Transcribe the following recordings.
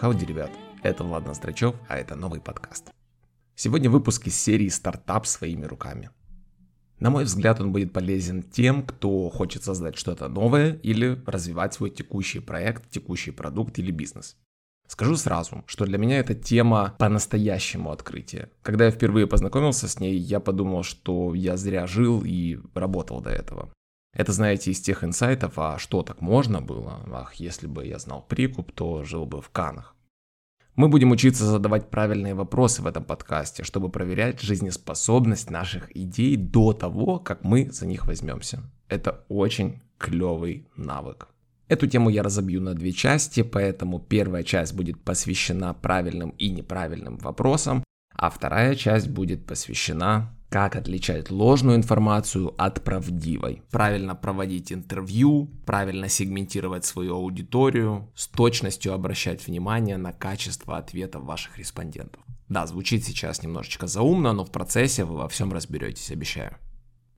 Хауди, ребят, это Влад Ноздрачев, а это новый подкаст. Сегодня выпуск из серии «Стартап своими руками». На мой взгляд, он будет полезен тем, кто хочет создать что-то новое или развивать свой текущий проект, текущий продукт или бизнес. Скажу сразу, что для меня эта тема по-настоящему открытия. Когда я впервые познакомился с ней, я подумал, что я зря жил и работал до этого. Это, знаете, из тех инсайтов, а что так можно было? Ах, если бы я знал прикуп, то жил бы в Канах. Мы будем учиться задавать правильные вопросы в этом подкасте, чтобы проверять жизнеспособность наших идей до того, как мы за них возьмемся. Это очень клевый навык. Эту тему я разобью на две части, поэтому первая часть будет посвящена правильным и неправильным вопросам, а вторая часть будет посвящена как отличать ложную информацию от правдивой, правильно проводить интервью, правильно сегментировать свою аудиторию, с точностью обращать внимание на качество ответов ваших респондентов. Да, звучит сейчас немножечко заумно, но в процессе вы во всем разберетесь, обещаю.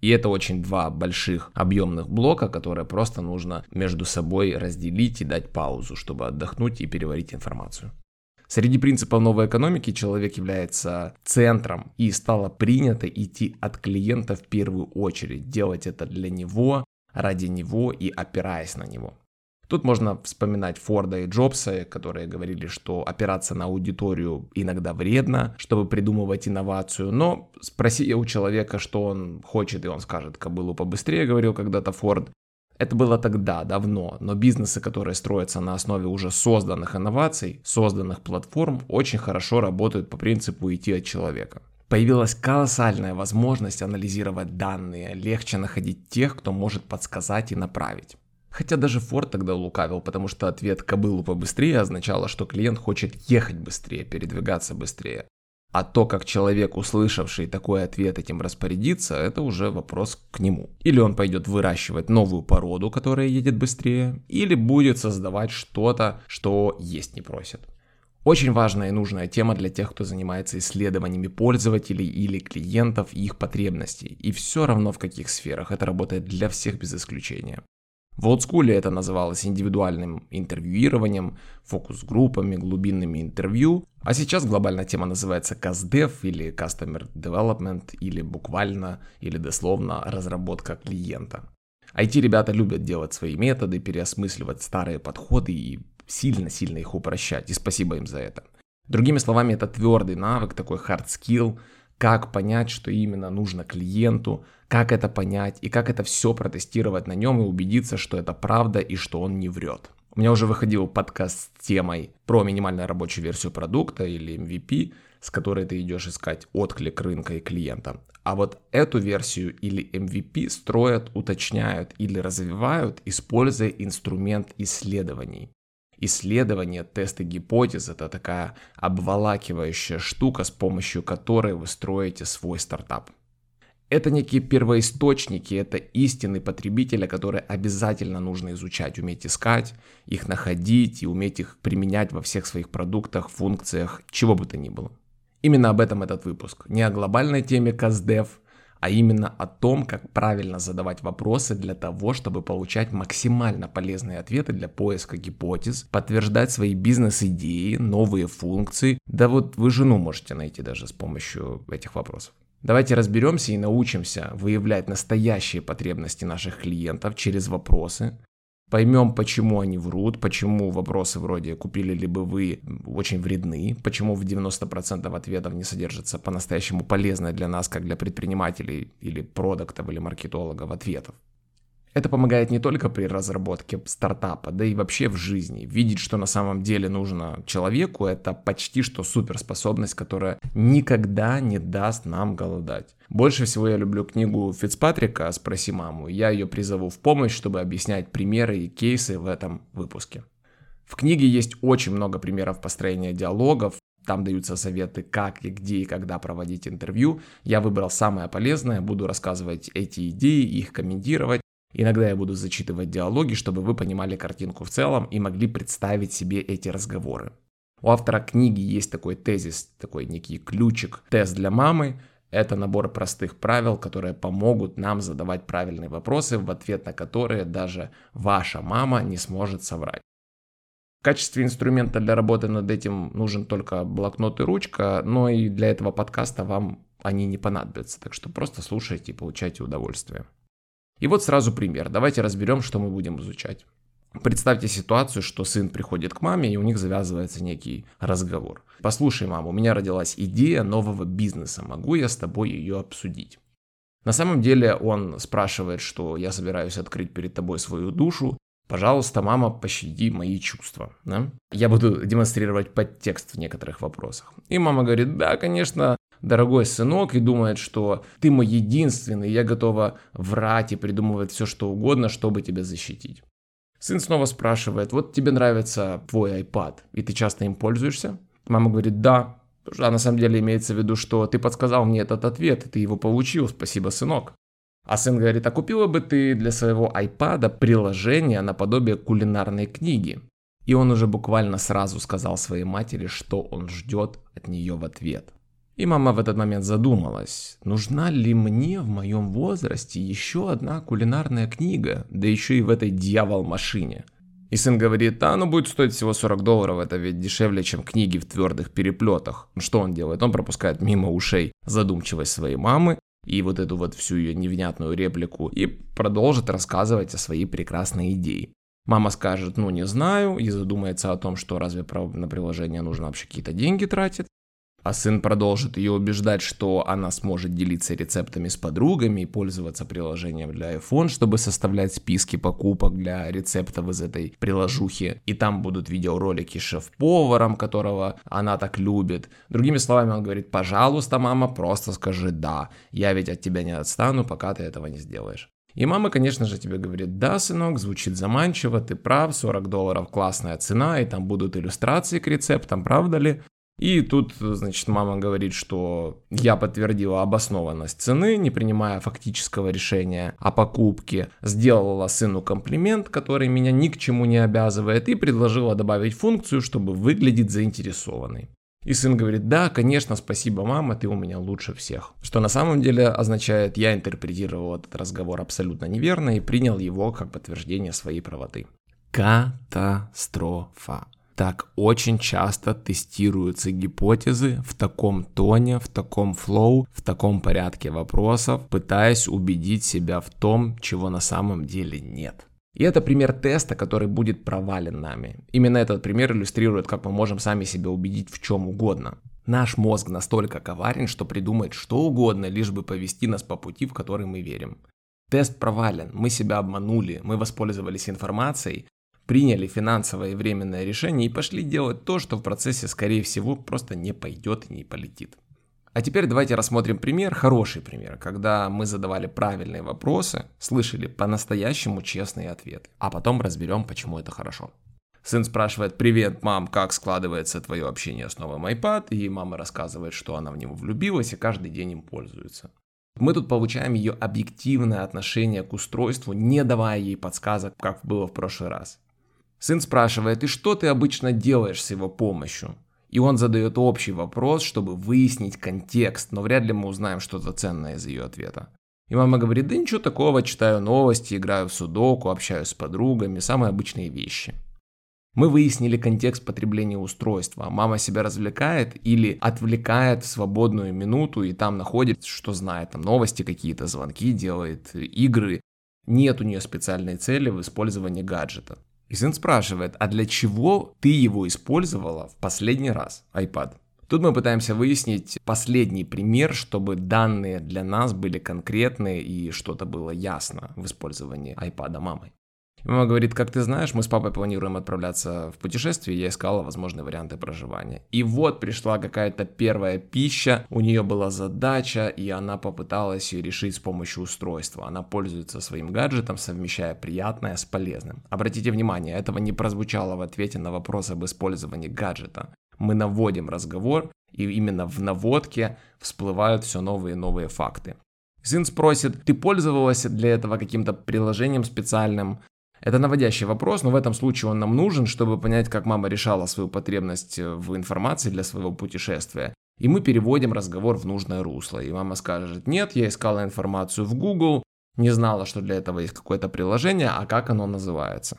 И это очень два больших объемных блока, которые просто нужно между собой разделить и дать паузу, чтобы отдохнуть и переварить информацию. Среди принципов новой экономики человек является центром и стало принято идти от клиента в первую очередь, делать это для него, ради него и опираясь на него. Тут можно вспоминать Форда и Джобса, которые говорили, что опираться на аудиторию иногда вредно, чтобы придумывать инновацию, но спроси у человека, что он хочет, и он скажет кобылу побыстрее, говорил когда-то Форд, это было тогда, давно, но бизнесы, которые строятся на основе уже созданных инноваций, созданных платформ, очень хорошо работают по принципу идти от человека. Появилась колоссальная возможность анализировать данные, легче находить тех, кто может подсказать и направить. Хотя даже Ford тогда лукавил, потому что ответ «кобылу побыстрее» означало, что клиент хочет ехать быстрее, передвигаться быстрее. А то, как человек, услышавший такой ответ, этим распорядится, это уже вопрос к нему. Или он пойдет выращивать новую породу, которая едет быстрее, или будет создавать что-то, что есть не просит. Очень важная и нужная тема для тех, кто занимается исследованиями пользователей или клиентов и их потребностей. И все равно в каких сферах это работает для всех без исключения. В олдскуле это называлось индивидуальным интервьюированием, фокус-группами, глубинными интервью, а сейчас глобальная тема называется CastDev или Customer Development или буквально или дословно разработка клиента. IT-ребята любят делать свои методы, переосмысливать старые подходы и сильно-сильно их упрощать, и спасибо им за это. Другими словами, это твердый навык, такой hard skill, как понять, что именно нужно клиенту, как это понять и как это все протестировать на нем и убедиться, что это правда и что он не врет. У меня уже выходил подкаст с темой про минимальную рабочую версию продукта или MVP, с которой ты идешь искать отклик рынка и клиента. А вот эту версию или MVP строят, уточняют или развивают, используя инструмент исследований. Исследование, тесты гипотез – это такая обволакивающая штука, с помощью которой вы строите свой стартап. Это некие первоисточники, это истины потребителя, которые обязательно нужно изучать, уметь искать, их находить и уметь их применять во всех своих продуктах, функциях, чего бы то ни было. Именно об этом этот выпуск. Не о глобальной теме CastDev, а именно о том, как правильно задавать вопросы для того, чтобы получать максимально полезные ответы для поиска гипотез, подтверждать свои бизнес-идеи, новые функции. Да вот вы жену можете найти даже с помощью этих вопросов. Давайте разберемся и научимся выявлять настоящие потребности наших клиентов через вопросы, Поймем, почему они врут, почему вопросы вроде «купили ли бы вы» очень вредны, почему в 90% ответов не содержится по-настоящему полезное для нас, как для предпринимателей или продуктов или маркетологов ответов. Это помогает не только при разработке стартапа, да и вообще в жизни. Видеть, что на самом деле нужно человеку, это почти что суперспособность, которая никогда не даст нам голодать. Больше всего я люблю книгу Фицпатрика «Спроси маму». Я ее призову в помощь, чтобы объяснять примеры и кейсы в этом выпуске. В книге есть очень много примеров построения диалогов, там даются советы, как и где и когда проводить интервью. Я выбрал самое полезное, буду рассказывать эти идеи, их комментировать. Иногда я буду зачитывать диалоги, чтобы вы понимали картинку в целом и могли представить себе эти разговоры. У автора книги есть такой тезис, такой некий ключик, тест для мамы. Это набор простых правил, которые помогут нам задавать правильные вопросы, в ответ на которые даже ваша мама не сможет соврать. В качестве инструмента для работы над этим нужен только блокнот и ручка, но и для этого подкаста вам они не понадобятся, так что просто слушайте и получайте удовольствие. И вот сразу пример. Давайте разберем, что мы будем изучать. Представьте ситуацию, что сын приходит к маме, и у них завязывается некий разговор. «Послушай, мама, у меня родилась идея нового бизнеса, могу я с тобой ее обсудить?» На самом деле он спрашивает, что я собираюсь открыть перед тобой свою душу, пожалуйста, мама, пощади мои чувства. Да? Я буду демонстрировать подтекст в некоторых вопросах. И мама говорит, да, конечно, дорогой сынок, и думает, что ты мой единственный, я готова врать и придумывать все, что угодно, чтобы тебя защитить. Сын снова спрашивает, вот тебе нравится твой iPad, и ты часто им пользуешься? Мама говорит, да. А на самом деле имеется в виду, что ты подсказал мне этот ответ, и ты его получил, спасибо, сынок. А сын говорит, а купила бы ты для своего iPad приложение наподобие кулинарной книги? И он уже буквально сразу сказал своей матери, что он ждет от нее в ответ. И мама в этот момент задумалась, нужна ли мне в моем возрасте еще одна кулинарная книга, да еще и в этой дьявол-машине. И сын говорит, да, оно будет стоить всего 40 долларов, это ведь дешевле, чем книги в твердых переплетах. Что он делает? Он пропускает мимо ушей задумчивость своей мамы и вот эту вот всю ее невнятную реплику и продолжит рассказывать о своей прекрасной идее. Мама скажет, ну не знаю, и задумается о том, что разве на приложение нужно вообще какие-то деньги тратить. А сын продолжит ее убеждать, что она сможет делиться рецептами с подругами и пользоваться приложением для iPhone, чтобы составлять списки покупок для рецептов из этой приложухи. И там будут видеоролики с шеф-поваром, которого она так любит. Другими словами, он говорит, пожалуйста, мама, просто скажи «да». Я ведь от тебя не отстану, пока ты этого не сделаешь. И мама, конечно же, тебе говорит, да, сынок, звучит заманчиво, ты прав, 40 долларов классная цена, и там будут иллюстрации к рецептам, правда ли? И тут, значит, мама говорит, что я подтвердила обоснованность цены, не принимая фактического решения о покупке, сделала сыну комплимент, который меня ни к чему не обязывает, и предложила добавить функцию, чтобы выглядеть заинтересованной. И сын говорит, да, конечно, спасибо, мама, ты у меня лучше всех. Что на самом деле означает, я интерпретировал этот разговор абсолютно неверно и принял его как подтверждение своей правоты. Катастрофа так очень часто тестируются гипотезы в таком тоне, в таком флоу, в таком порядке вопросов, пытаясь убедить себя в том, чего на самом деле нет. И это пример теста, который будет провален нами. Именно этот пример иллюстрирует, как мы можем сами себя убедить в чем угодно. Наш мозг настолько коварен, что придумает что угодно, лишь бы повести нас по пути, в который мы верим. Тест провален, мы себя обманули, мы воспользовались информацией, приняли финансовое и временное решение и пошли делать то, что в процессе, скорее всего, просто не пойдет и не полетит. А теперь давайте рассмотрим пример, хороший пример, когда мы задавали правильные вопросы, слышали по-настоящему честные ответы, а потом разберем, почему это хорошо. Сын спрашивает, привет, мам, как складывается твое общение с новым iPad? И мама рассказывает, что она в него влюбилась и каждый день им пользуется. Мы тут получаем ее объективное отношение к устройству, не давая ей подсказок, как было в прошлый раз. Сын спрашивает, и что ты обычно делаешь с его помощью? И он задает общий вопрос, чтобы выяснить контекст, но вряд ли мы узнаем что-то ценное из ее ответа. И мама говорит, да ничего такого, читаю новости, играю в судоку, общаюсь с подругами, самые обычные вещи. Мы выяснили контекст потребления устройства. Мама себя развлекает или отвлекает в свободную минуту и там находит, что знает, там новости какие-то, звонки делает, игры. Нет у нее специальной цели в использовании гаджета. И сын спрашивает, а для чего ты его использовала в последний раз, iPad? Тут мы пытаемся выяснить последний пример, чтобы данные для нас были конкретные и что-то было ясно в использовании iPad мамой. Мама говорит, как ты знаешь, мы с папой планируем отправляться в путешествие, я искала возможные варианты проживания. И вот пришла какая-то первая пища, у нее была задача, и она попыталась ее решить с помощью устройства. Она пользуется своим гаджетом, совмещая приятное с полезным. Обратите внимание, этого не прозвучало в ответе на вопрос об использовании гаджета. Мы наводим разговор, и именно в наводке всплывают все новые и новые факты. Сын спросит, ты пользовалась для этого каким-то приложением специальным? Это наводящий вопрос, но в этом случае он нам нужен, чтобы понять, как мама решала свою потребность в информации для своего путешествия. И мы переводим разговор в нужное русло. И мама скажет, нет, я искала информацию в Google, не знала, что для этого есть какое-то приложение, а как оно называется.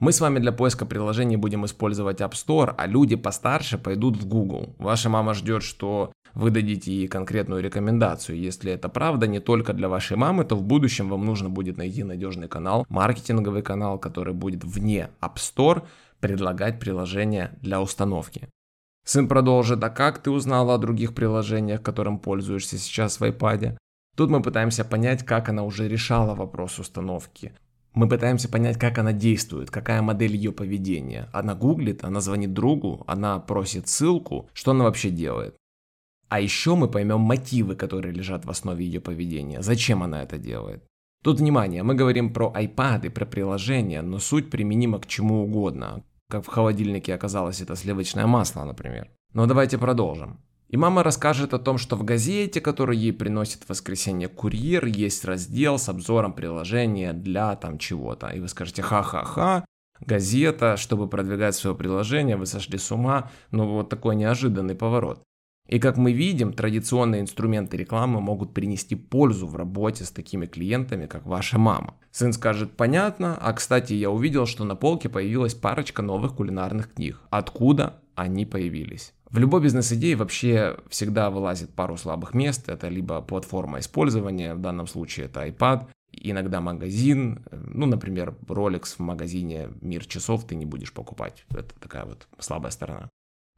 Мы с вами для поиска приложений будем использовать App Store, а люди постарше пойдут в Google. Ваша мама ждет, что вы дадите ей конкретную рекомендацию. Если это правда не только для вашей мамы, то в будущем вам нужно будет найти надежный канал, маркетинговый канал, который будет вне App Store предлагать приложения для установки. Сын продолжит, а как ты узнала о других приложениях, которым пользуешься сейчас в iPad? Тут мы пытаемся понять, как она уже решала вопрос установки. Мы пытаемся понять, как она действует, какая модель ее поведения. Она гуглит, она звонит другу, она просит ссылку, что она вообще делает. А еще мы поймем мотивы, которые лежат в основе ее поведения, зачем она это делает. Тут внимание, мы говорим про iPad и про приложения, но суть применима к чему угодно. Как в холодильнике оказалось это сливочное масло, например. Но давайте продолжим. И мама расскажет о том, что в газете, которую ей приносит в воскресенье курьер, есть раздел с обзором приложения для там чего-то. И вы скажете ха-ха-ха, газета, чтобы продвигать свое приложение, вы сошли с ума. Ну вот такой неожиданный поворот. И как мы видим, традиционные инструменты рекламы могут принести пользу в работе с такими клиентами, как ваша мама. Сын скажет понятно, а кстати я увидел, что на полке появилась парочка новых кулинарных книг. Откуда они появились? В любой бизнес-идее вообще всегда вылазит пару слабых мест. Это либо платформа использования, в данном случае это iPad, иногда магазин. Ну, например, Rolex в магазине «Мир часов» ты не будешь покупать. Это такая вот слабая сторона.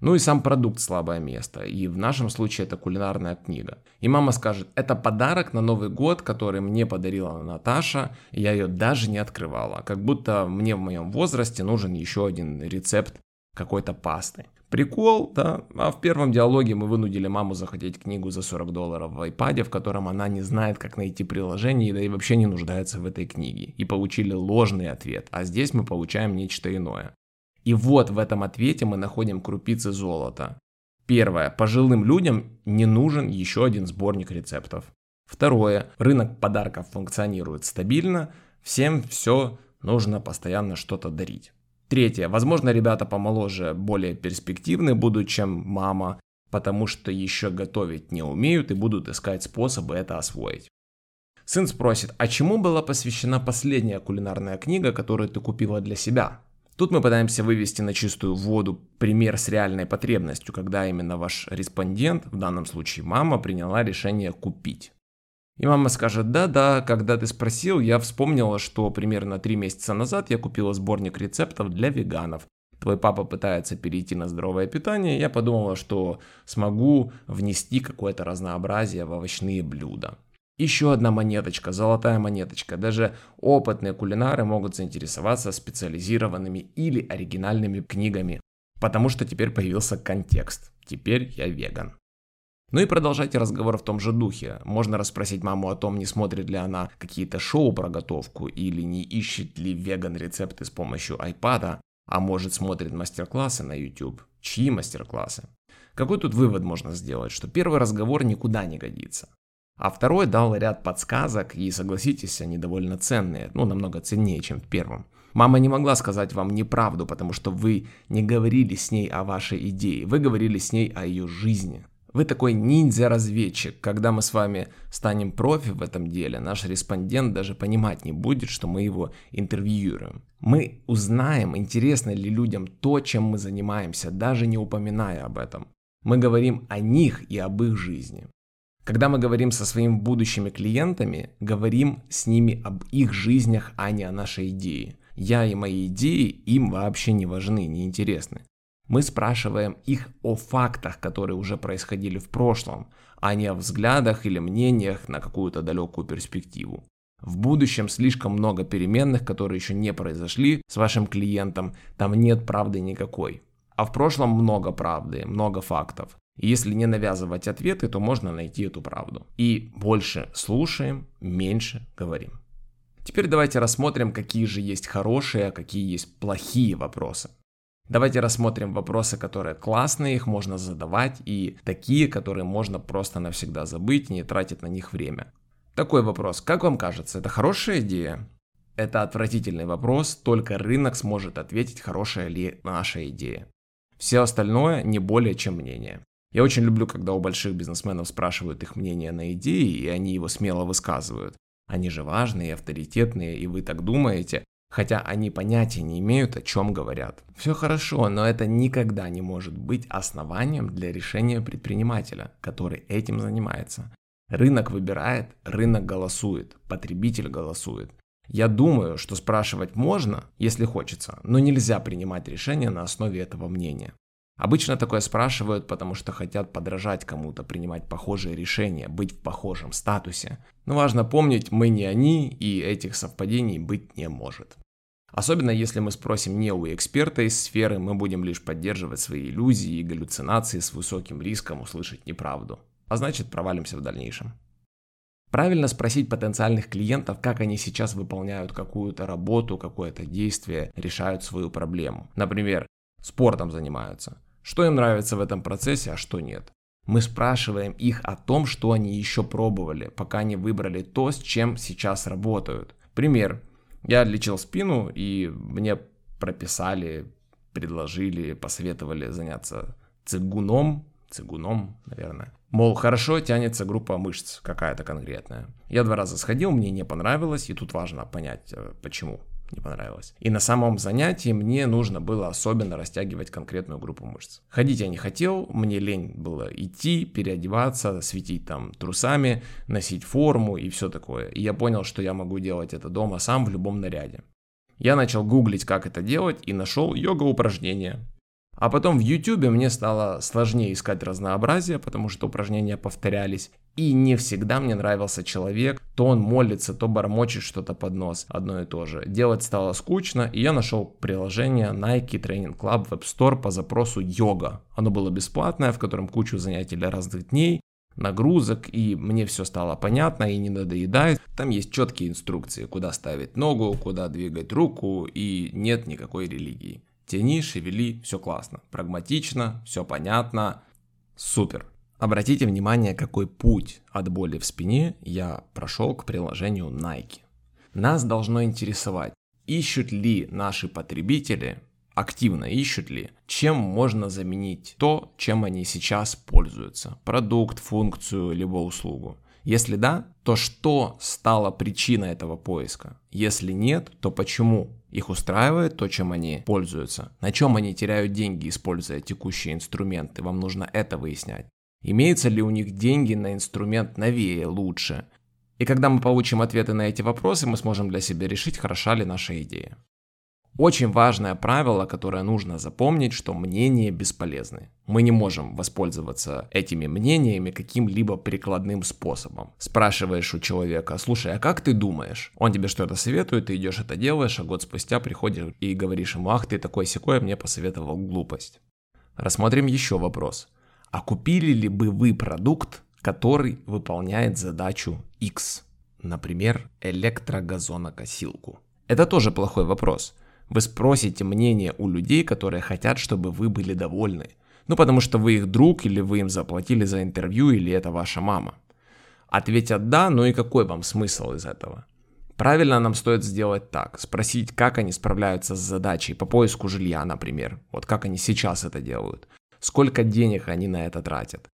Ну и сам продукт слабое место. И в нашем случае это кулинарная книга. И мама скажет, это подарок на Новый год, который мне подарила Наташа. И я ее даже не открывала. Как будто мне в моем возрасте нужен еще один рецепт какой-то пасты. Прикол, да. А в первом диалоге мы вынудили маму захотеть книгу за 40 долларов в iPad, в котором она не знает, как найти приложение, да и вообще не нуждается в этой книге. И получили ложный ответ. А здесь мы получаем нечто иное. И вот в этом ответе мы находим крупицы золота. Первое. Пожилым людям не нужен еще один сборник рецептов. Второе. Рынок подарков функционирует стабильно. Всем все нужно постоянно что-то дарить. Третье. Возможно, ребята помоложе более перспективны будут, чем мама, потому что еще готовить не умеют и будут искать способы это освоить. Сын спросит, а чему была посвящена последняя кулинарная книга, которую ты купила для себя? Тут мы пытаемся вывести на чистую воду пример с реальной потребностью, когда именно ваш респондент, в данном случае мама, приняла решение купить. И мама скажет, да-да, когда ты спросил, я вспомнила, что примерно три месяца назад я купила сборник рецептов для веганов. Твой папа пытается перейти на здоровое питание, я подумала, что смогу внести какое-то разнообразие в овощные блюда. Еще одна монеточка, золотая монеточка. Даже опытные кулинары могут заинтересоваться специализированными или оригинальными книгами, потому что теперь появился контекст. Теперь я веган. Ну и продолжайте разговор в том же духе. Можно расспросить маму о том, не смотрит ли она какие-то шоу про готовку или не ищет ли веган рецепты с помощью iPad, а может смотрит мастер-классы на YouTube. Чьи мастер-классы? Какой тут вывод можно сделать? Что первый разговор никуда не годится. А второй дал ряд подсказок, и согласитесь, они довольно ценные, ну, намного ценнее, чем в первом. Мама не могла сказать вам неправду, потому что вы не говорили с ней о вашей идее, вы говорили с ней о ее жизни. Вы такой ниндзя-разведчик. Когда мы с вами станем профи в этом деле, наш респондент даже понимать не будет, что мы его интервьюируем. Мы узнаем, интересно ли людям то, чем мы занимаемся, даже не упоминая об этом. Мы говорим о них и об их жизни. Когда мы говорим со своими будущими клиентами, говорим с ними об их жизнях, а не о нашей идее. Я и мои идеи им вообще не важны, не интересны. Мы спрашиваем их о фактах, которые уже происходили в прошлом, а не о взглядах или мнениях на какую-то далекую перспективу. В будущем слишком много переменных, которые еще не произошли с вашим клиентом, там нет правды никакой. А в прошлом много правды, много фактов. И если не навязывать ответы, то можно найти эту правду. И больше слушаем, меньше говорим. Теперь давайте рассмотрим, какие же есть хорошие, а какие есть плохие вопросы. Давайте рассмотрим вопросы, которые классные, их можно задавать, и такие, которые можно просто навсегда забыть не тратить на них время. Такой вопрос, как вам кажется, это хорошая идея? Это отвратительный вопрос, только рынок сможет ответить, хорошая ли наша идея. Все остальное не более чем мнение. Я очень люблю, когда у больших бизнесменов спрашивают их мнение на идеи, и они его смело высказывают. Они же важные, авторитетные, и вы так думаете, хотя они понятия не имеют, о чем говорят. Все хорошо, но это никогда не может быть основанием для решения предпринимателя, который этим занимается. Рынок выбирает, рынок голосует, потребитель голосует. Я думаю, что спрашивать можно, если хочется, но нельзя принимать решение на основе этого мнения. Обычно такое спрашивают, потому что хотят подражать кому-то, принимать похожие решения, быть в похожем статусе. Но важно помнить, мы не они, и этих совпадений быть не может. Особенно если мы спросим не у эксперта из сферы, мы будем лишь поддерживать свои иллюзии и галлюцинации с высоким риском услышать неправду. А значит провалимся в дальнейшем. Правильно спросить потенциальных клиентов, как они сейчас выполняют какую-то работу, какое-то действие, решают свою проблему. Например, спортом занимаются. Что им нравится в этом процессе, а что нет. Мы спрашиваем их о том, что они еще пробовали, пока не выбрали то, с чем сейчас работают. Пример. Я лечил спину, и мне прописали, предложили, посоветовали заняться цигуном, цигуном, наверное. Мол, хорошо тянется группа мышц какая-то конкретная. Я два раза сходил, мне не понравилось, и тут важно понять, э, почему не понравилось. И на самом занятии мне нужно было особенно растягивать конкретную группу мышц. Ходить я не хотел, мне лень было идти, переодеваться, светить там трусами, носить форму и все такое. И я понял, что я могу делать это дома сам в любом наряде. Я начал гуглить, как это делать, и нашел йога упражнения. А потом в YouTube мне стало сложнее искать разнообразие, потому что упражнения повторялись. И не всегда мне нравился человек, то он молится, то бормочет что-то под нос, одно и то же. Делать стало скучно, и я нашел приложение Nike Training Club Web Store по запросу йога. Оно было бесплатное, в котором кучу занятий для разных дней, нагрузок, и мне все стало понятно и не надоедает. Там есть четкие инструкции, куда ставить ногу, куда двигать руку, и нет никакой религии. Тяни, шевели, все классно. Прагматично, все понятно, супер. Обратите внимание, какой путь от боли в спине я прошел к приложению Nike. Нас должно интересовать, ищут ли наши потребители, активно ищут ли, чем можно заменить то, чем они сейчас пользуются. Продукт, функцию, либо услугу. Если да, то что стало причиной этого поиска? Если нет, то почему? Их устраивает то, чем они пользуются? На чем они теряют деньги, используя текущие инструменты? Вам нужно это выяснять. Имеются ли у них деньги на инструмент новее, лучше? И когда мы получим ответы на эти вопросы, мы сможем для себя решить, хороша ли наша идея. Очень важное правило, которое нужно запомнить, что мнения бесполезны. Мы не можем воспользоваться этими мнениями каким-либо прикладным способом. Спрашиваешь у человека, слушай, а как ты думаешь? Он тебе что-то советует, ты идешь это делаешь, а год спустя приходишь и говоришь ему, ах ты такой секой, мне посоветовал глупость. Рассмотрим еще вопрос. А купили ли бы вы продукт, который выполняет задачу X? Например, электрогазонокосилку. Это тоже плохой вопрос. Вы спросите мнение у людей, которые хотят, чтобы вы были довольны. Ну, потому что вы их друг, или вы им заплатили за интервью, или это ваша мама. Ответят «да», ну и какой вам смысл из этого? Правильно нам стоит сделать так. Спросить, как они справляются с задачей по поиску жилья, например. Вот как они сейчас это делают. Сколько денег они на это тратят.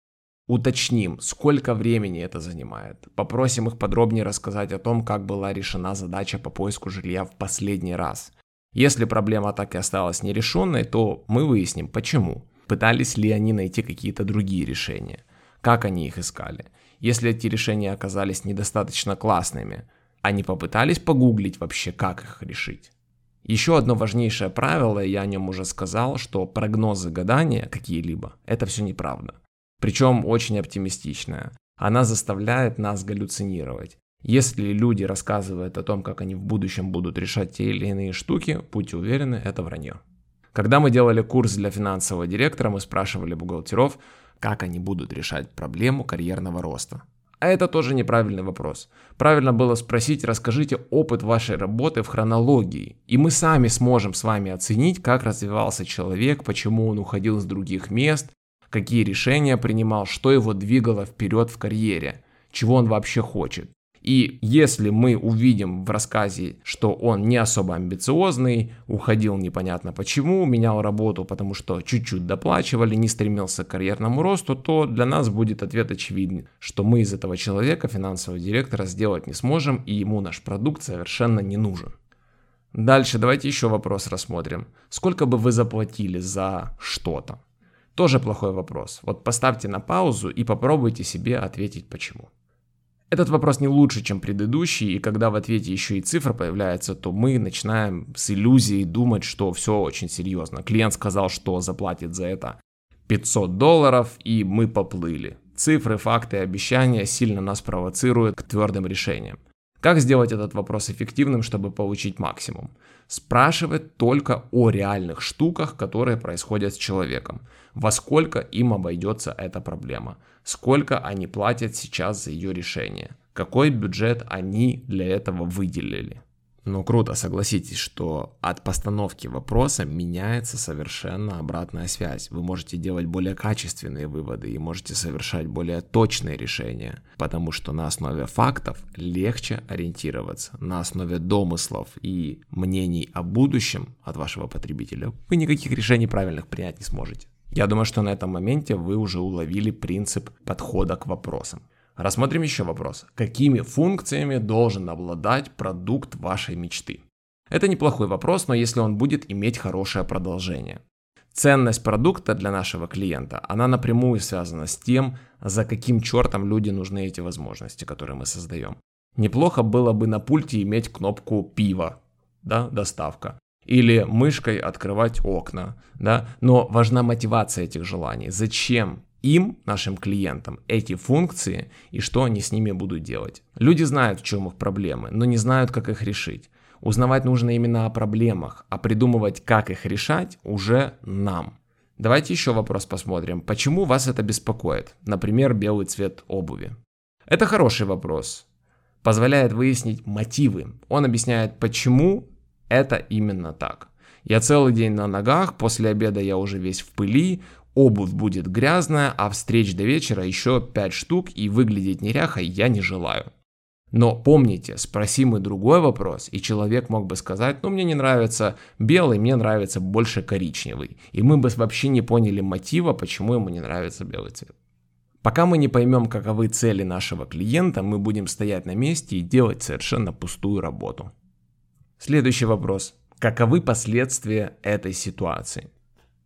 Уточним, сколько времени это занимает. Попросим их подробнее рассказать о том, как была решена задача по поиску жилья в последний раз. Если проблема так и осталась нерешенной, то мы выясним, почему. Пытались ли они найти какие-то другие решения? Как они их искали? Если эти решения оказались недостаточно классными, они попытались погуглить вообще, как их решить? Еще одно важнейшее правило, я о нем уже сказал, что прогнозы гадания какие-либо, это все неправда. Причем очень оптимистичная. Она заставляет нас галлюцинировать. Если люди рассказывают о том, как они в будущем будут решать те или иные штуки, будьте уверены, это вранье. Когда мы делали курс для финансового директора, мы спрашивали бухгалтеров, как они будут решать проблему карьерного роста. А это тоже неправильный вопрос. Правильно было спросить, расскажите опыт вашей работы в хронологии. И мы сами сможем с вами оценить, как развивался человек, почему он уходил с других мест, какие решения принимал, что его двигало вперед в карьере, чего он вообще хочет. И если мы увидим в рассказе, что он не особо амбициозный, уходил непонятно почему, менял работу, потому что чуть-чуть доплачивали, не стремился к карьерному росту, то для нас будет ответ очевиден, что мы из этого человека, финансового директора, сделать не сможем, и ему наш продукт совершенно не нужен. Дальше давайте еще вопрос рассмотрим. Сколько бы вы заплатили за что-то? Тоже плохой вопрос. Вот поставьте на паузу и попробуйте себе ответить почему. Этот вопрос не лучше, чем предыдущий, и когда в ответе еще и цифра появляется, то мы начинаем с иллюзией думать, что все очень серьезно. Клиент сказал, что заплатит за это 500 долларов, и мы поплыли. Цифры, факты, обещания сильно нас провоцируют к твердым решениям. Как сделать этот вопрос эффективным, чтобы получить максимум? Спрашивать только о реальных штуках, которые происходят с человеком. Во сколько им обойдется эта проблема? Сколько они платят сейчас за ее решение? Какой бюджет они для этого выделили? Ну круто, согласитесь, что от постановки вопроса меняется совершенно обратная связь. Вы можете делать более качественные выводы и можете совершать более точные решения, потому что на основе фактов легче ориентироваться. На основе домыслов и мнений о будущем от вашего потребителя вы никаких решений правильных принять не сможете. Я думаю, что на этом моменте вы уже уловили принцип подхода к вопросам. Рассмотрим еще вопрос. Какими функциями должен обладать продукт вашей мечты? Это неплохой вопрос, но если он будет иметь хорошее продолжение. Ценность продукта для нашего клиента, она напрямую связана с тем, за каким чертом люди нужны эти возможности, которые мы создаем. Неплохо было бы на пульте иметь кнопку пива, да, доставка, или мышкой открывать окна, да, но важна мотивация этих желаний. Зачем им, нашим клиентам, эти функции и что они с ними будут делать. Люди знают, в чем их проблемы, но не знают, как их решить. Узнавать нужно именно о проблемах, а придумывать, как их решать, уже нам. Давайте еще вопрос посмотрим. Почему вас это беспокоит? Например, белый цвет обуви. Это хороший вопрос. Позволяет выяснить мотивы. Он объясняет, почему это именно так. Я целый день на ногах, после обеда я уже весь в пыли, обувь будет грязная, а встреч до вечера еще 5 штук и выглядеть неряхой я не желаю. Но помните, спроси мы другой вопрос, и человек мог бы сказать, ну мне не нравится белый, мне нравится больше коричневый. И мы бы вообще не поняли мотива, почему ему не нравится белый цвет. Пока мы не поймем, каковы цели нашего клиента, мы будем стоять на месте и делать совершенно пустую работу. Следующий вопрос. Каковы последствия этой ситуации?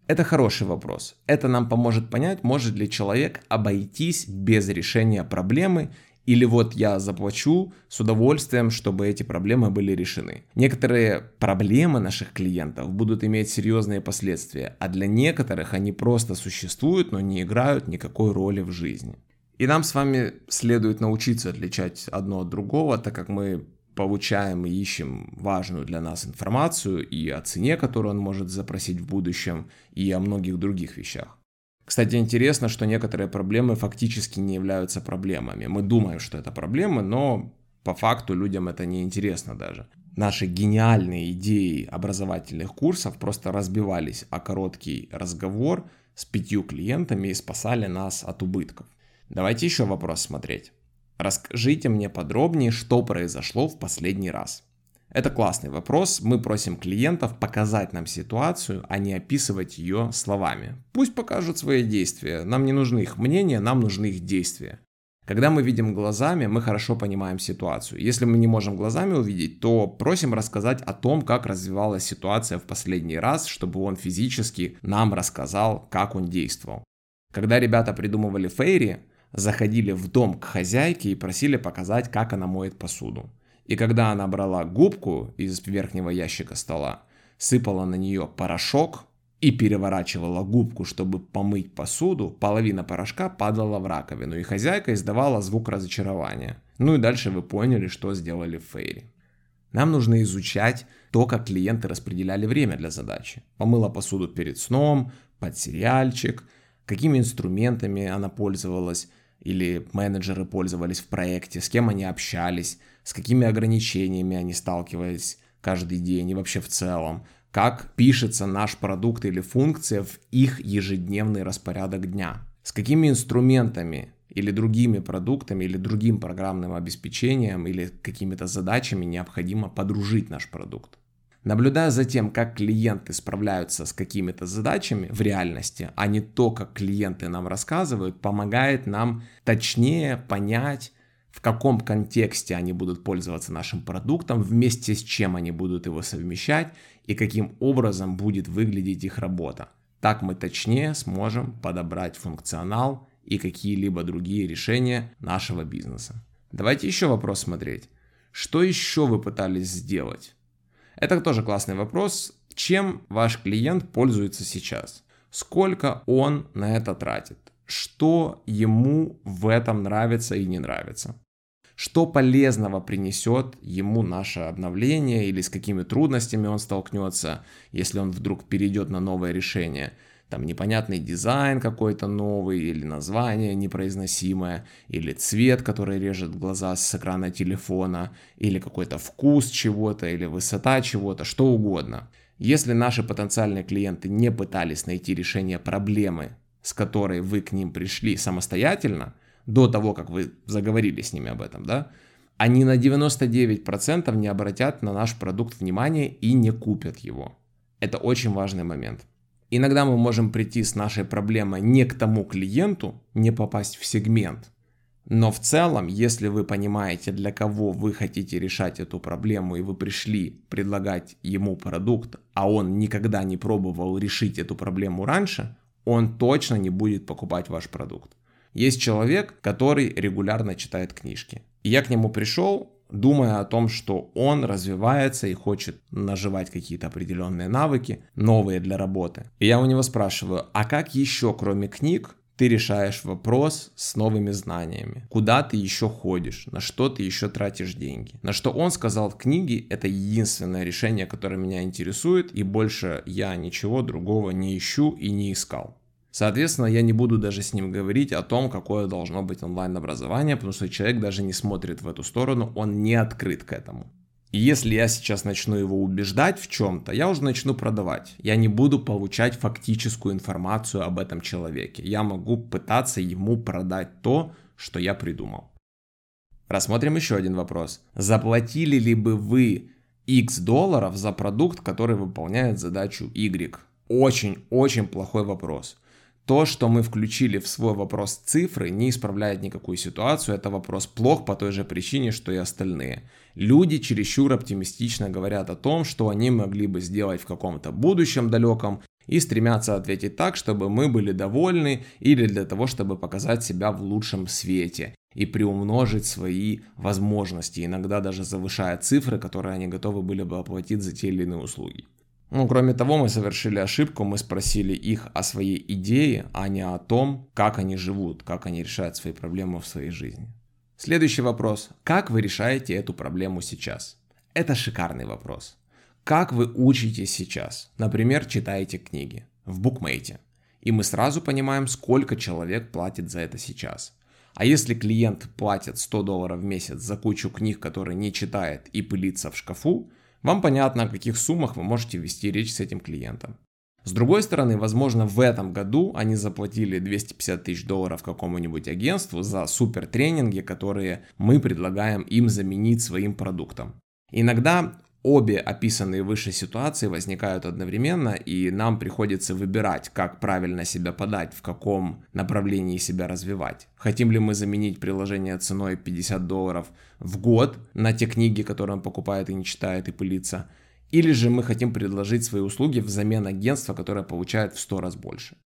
Это хороший вопрос. Это нам поможет понять, может ли человек обойтись без решения проблемы или вот я заплачу с удовольствием, чтобы эти проблемы были решены. Некоторые проблемы наших клиентов будут иметь серьезные последствия, а для некоторых они просто существуют, но не играют никакой роли в жизни. И нам с вами следует научиться отличать одно от другого, так как мы получаем и ищем важную для нас информацию и о цене, которую он может запросить в будущем, и о многих других вещах. Кстати, интересно, что некоторые проблемы фактически не являются проблемами. Мы думаем, что это проблемы, но по факту людям это не интересно даже. Наши гениальные идеи образовательных курсов просто разбивались о короткий разговор с пятью клиентами и спасали нас от убытков. Давайте еще вопрос смотреть. Расскажите мне подробнее, что произошло в последний раз. Это классный вопрос. Мы просим клиентов показать нам ситуацию, а не описывать ее словами. Пусть покажут свои действия. Нам не нужны их мнения, нам нужны их действия. Когда мы видим глазами, мы хорошо понимаем ситуацию. Если мы не можем глазами увидеть, то просим рассказать о том, как развивалась ситуация в последний раз, чтобы он физически нам рассказал, как он действовал. Когда ребята придумывали Фейри, заходили в дом к хозяйке и просили показать, как она моет посуду. И когда она брала губку из верхнего ящика стола, сыпала на нее порошок и переворачивала губку, чтобы помыть посуду, половина порошка падала в раковину, и хозяйка издавала звук разочарования. Ну и дальше вы поняли, что сделали Фейри. Нам нужно изучать то, как клиенты распределяли время для задачи. Помыла посуду перед сном, под сериальчик, какими инструментами она пользовалась, или менеджеры пользовались в проекте, с кем они общались, с какими ограничениями они сталкивались каждый день и вообще в целом, как пишется наш продукт или функция в их ежедневный распорядок дня, с какими инструментами или другими продуктами или другим программным обеспечением или какими-то задачами необходимо подружить наш продукт. Наблюдая за тем, как клиенты справляются с какими-то задачами в реальности, а не то, как клиенты нам рассказывают, помогает нам точнее понять, в каком контексте они будут пользоваться нашим продуктом, вместе с чем они будут его совмещать и каким образом будет выглядеть их работа. Так мы точнее сможем подобрать функционал и какие-либо другие решения нашего бизнеса. Давайте еще вопрос смотреть. Что еще вы пытались сделать? Это тоже классный вопрос. Чем ваш клиент пользуется сейчас? Сколько он на это тратит? Что ему в этом нравится и не нравится? Что полезного принесет ему наше обновление или с какими трудностями он столкнется, если он вдруг перейдет на новое решение – там непонятный дизайн какой-то новый, или название непроизносимое, или цвет, который режет глаза с экрана телефона, или какой-то вкус чего-то, или высота чего-то, что угодно. Если наши потенциальные клиенты не пытались найти решение проблемы, с которой вы к ним пришли самостоятельно, до того, как вы заговорили с ними об этом, да, они на 99% не обратят на наш продукт внимания и не купят его. Это очень важный момент. Иногда мы можем прийти с нашей проблемой не к тому клиенту, не попасть в сегмент. Но в целом, если вы понимаете, для кого вы хотите решать эту проблему, и вы пришли предлагать ему продукт, а он никогда не пробовал решить эту проблему раньше, он точно не будет покупать ваш продукт. Есть человек, который регулярно читает книжки. И я к нему пришел, думая о том, что он развивается и хочет наживать какие-то определенные навыки, новые для работы. И я у него спрашиваю, а как еще, кроме книг, ты решаешь вопрос с новыми знаниями. Куда ты еще ходишь, на что ты еще тратишь деньги. На что он сказал, книги это единственное решение, которое меня интересует, и больше я ничего другого не ищу и не искал. Соответственно, я не буду даже с ним говорить о том, какое должно быть онлайн-образование, потому что человек даже не смотрит в эту сторону, он не открыт к этому. И если я сейчас начну его убеждать в чем-то, я уже начну продавать. Я не буду получать фактическую информацию об этом человеке. Я могу пытаться ему продать то, что я придумал. Рассмотрим еще один вопрос. Заплатили ли бы вы X долларов за продукт, который выполняет задачу Y? Очень-очень плохой вопрос. То, что мы включили в свой вопрос цифры, не исправляет никакую ситуацию. Это вопрос плох по той же причине, что и остальные. Люди чересчур оптимистично говорят о том, что они могли бы сделать в каком-то будущем далеком, и стремятся ответить так, чтобы мы были довольны или для того, чтобы показать себя в лучшем свете и приумножить свои возможности, иногда даже завышая цифры, которые они готовы были бы оплатить за те или иные услуги. Ну, кроме того, мы совершили ошибку, мы спросили их о своей идее, а не о том, как они живут, как они решают свои проблемы в своей жизни. Следующий вопрос. Как вы решаете эту проблему сейчас? Это шикарный вопрос. Как вы учитесь сейчас? Например, читаете книги в букмейте. И мы сразу понимаем, сколько человек платит за это сейчас. А если клиент платит 100 долларов в месяц за кучу книг, которые не читает и пылится в шкафу, вам понятно, о каких суммах вы можете вести речь с этим клиентом. С другой стороны, возможно, в этом году они заплатили 250 тысяч долларов какому-нибудь агентству за супер тренинги, которые мы предлагаем им заменить своим продуктом. Иногда обе описанные выше ситуации возникают одновременно, и нам приходится выбирать, как правильно себя подать, в каком направлении себя развивать. Хотим ли мы заменить приложение ценой 50 долларов в год на те книги, которые он покупает и не читает и пылится, или же мы хотим предложить свои услуги взамен агентства, которое получает в 100 раз больше.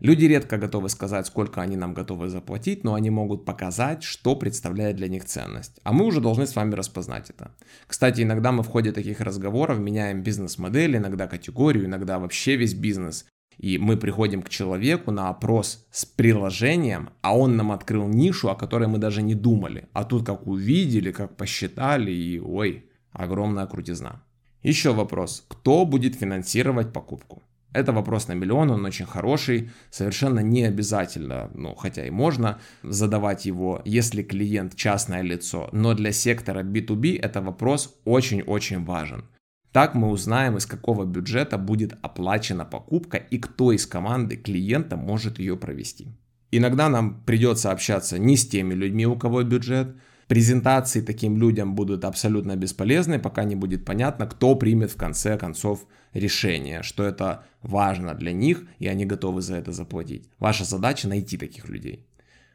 Люди редко готовы сказать, сколько они нам готовы заплатить, но они могут показать, что представляет для них ценность. А мы уже должны с вами распознать это. Кстати, иногда мы в ходе таких разговоров меняем бизнес-модель, иногда категорию, иногда вообще весь бизнес. И мы приходим к человеку на опрос с приложением, а он нам открыл нишу, о которой мы даже не думали. А тут как увидели, как посчитали, и ой, огромная крутизна. Еще вопрос. Кто будет финансировать покупку? Это вопрос на миллион, он очень хороший, совершенно не обязательно, ну хотя и можно задавать его, если клиент частное лицо, но для сектора B2B это вопрос очень-очень важен. Так мы узнаем, из какого бюджета будет оплачена покупка и кто из команды клиента может ее провести. Иногда нам придется общаться не с теми людьми, у кого бюджет, презентации таким людям будут абсолютно бесполезны, пока не будет понятно, кто примет в конце концов решение, что это важно для них, и они готовы за это заплатить. Ваша задача найти таких людей.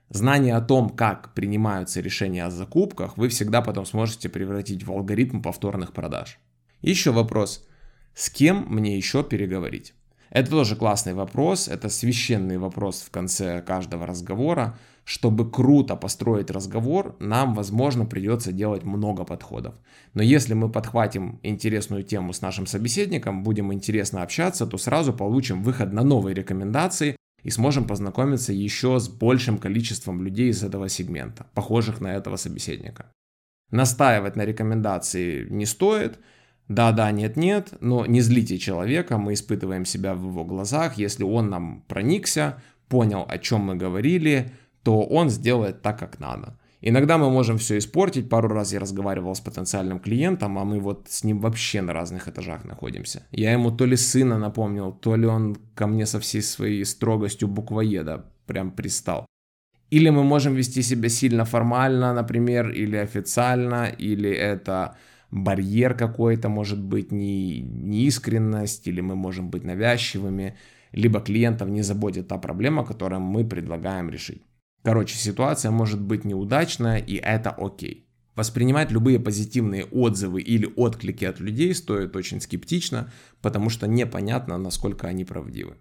Знание о том, как принимаются решения о закупках, вы всегда потом сможете превратить в алгоритм повторных продаж. Еще вопрос. С кем мне еще переговорить? Это тоже классный вопрос, это священный вопрос в конце каждого разговора. Чтобы круто построить разговор, нам, возможно, придется делать много подходов. Но если мы подхватим интересную тему с нашим собеседником, будем интересно общаться, то сразу получим выход на новые рекомендации и сможем познакомиться еще с большим количеством людей из этого сегмента, похожих на этого собеседника. Настаивать на рекомендации не стоит – да-да, нет-нет, но не злите человека, мы испытываем себя в его глазах. Если он нам проникся, понял, о чем мы говорили, то он сделает так, как надо. Иногда мы можем все испортить. Пару раз я разговаривал с потенциальным клиентом, а мы вот с ним вообще на разных этажах находимся. Я ему то ли сына напомнил, то ли он ко мне со всей своей строгостью буквоеда прям пристал. Или мы можем вести себя сильно формально, например, или официально, или это барьер какой-то, может быть, не, неискренность, или мы можем быть навязчивыми, либо клиентов не заботит та проблема, которую мы предлагаем решить. Короче, ситуация может быть неудачная, и это окей. Воспринимать любые позитивные отзывы или отклики от людей стоит очень скептично, потому что непонятно, насколько они правдивы.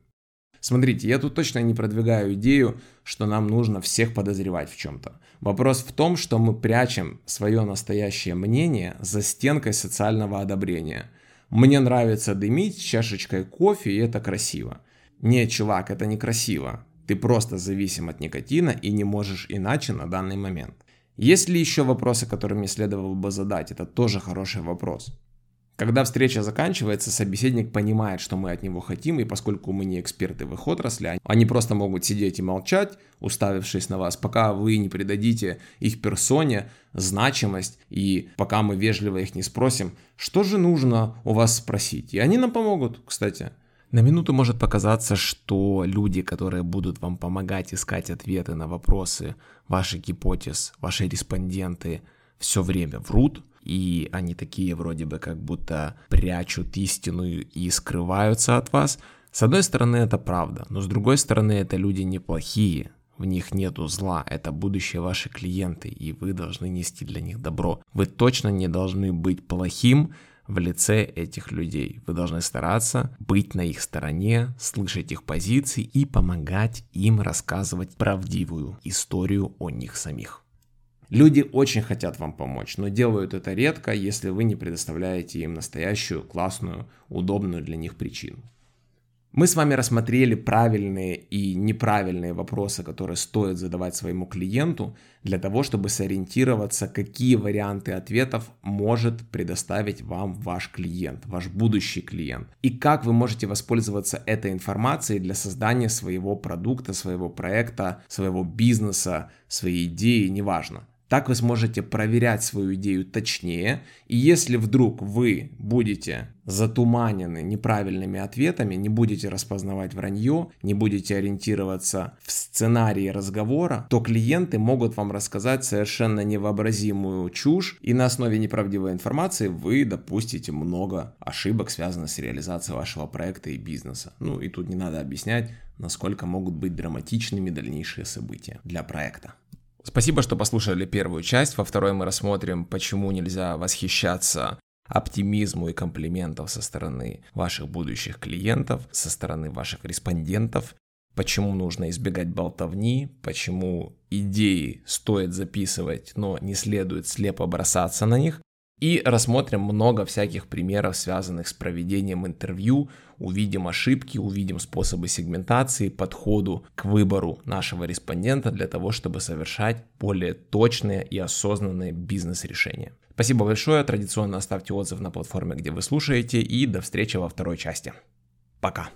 Смотрите, я тут точно не продвигаю идею, что нам нужно всех подозревать в чем-то. Вопрос в том, что мы прячем свое настоящее мнение за стенкой социального одобрения. Мне нравится дымить чашечкой кофе, и это красиво. Нет, чувак, это не красиво. Ты просто зависим от никотина и не можешь иначе на данный момент. Есть ли еще вопросы, которые мне следовало бы задать? Это тоже хороший вопрос. Когда встреча заканчивается, собеседник понимает, что мы от него хотим, и поскольку мы не эксперты в их отрасли, они просто могут сидеть и молчать, уставившись на вас, пока вы не придадите их персоне значимость, и пока мы вежливо их не спросим, что же нужно у вас спросить. И они нам помогут, кстати. На минуту может показаться, что люди, которые будут вам помогать искать ответы на вопросы ваших гипотез, ваши респонденты, все время врут, и они такие вроде бы как будто прячут истину и скрываются от вас. С одной стороны это правда, но с другой стороны это люди неплохие, в них нету зла, это будущие ваши клиенты, и вы должны нести для них добро. Вы точно не должны быть плохим в лице этих людей. Вы должны стараться быть на их стороне, слышать их позиции и помогать им рассказывать правдивую историю о них самих. Люди очень хотят вам помочь, но делают это редко, если вы не предоставляете им настоящую, классную, удобную для них причину. Мы с вами рассмотрели правильные и неправильные вопросы, которые стоит задавать своему клиенту для того, чтобы сориентироваться, какие варианты ответов может предоставить вам ваш клиент, ваш будущий клиент. И как вы можете воспользоваться этой информацией для создания своего продукта, своего проекта, своего бизнеса, своей идеи, неважно. Так вы сможете проверять свою идею точнее, и если вдруг вы будете затуманены неправильными ответами, не будете распознавать вранье, не будете ориентироваться в сценарии разговора, то клиенты могут вам рассказать совершенно невообразимую чушь, и на основе неправдивой информации вы допустите много ошибок, связанных с реализацией вашего проекта и бизнеса. Ну и тут не надо объяснять, насколько могут быть драматичными дальнейшие события для проекта. Спасибо, что послушали первую часть. Во второй мы рассмотрим, почему нельзя восхищаться оптимизму и комплиментов со стороны ваших будущих клиентов, со стороны ваших респондентов, почему нужно избегать болтовни, почему идеи стоит записывать, но не следует слепо бросаться на них, и рассмотрим много всяких примеров, связанных с проведением интервью, увидим ошибки, увидим способы сегментации, подходу к выбору нашего респондента для того, чтобы совершать более точные и осознанные бизнес-решения. Спасибо большое, традиционно оставьте отзыв на платформе, где вы слушаете, и до встречи во второй части. Пока!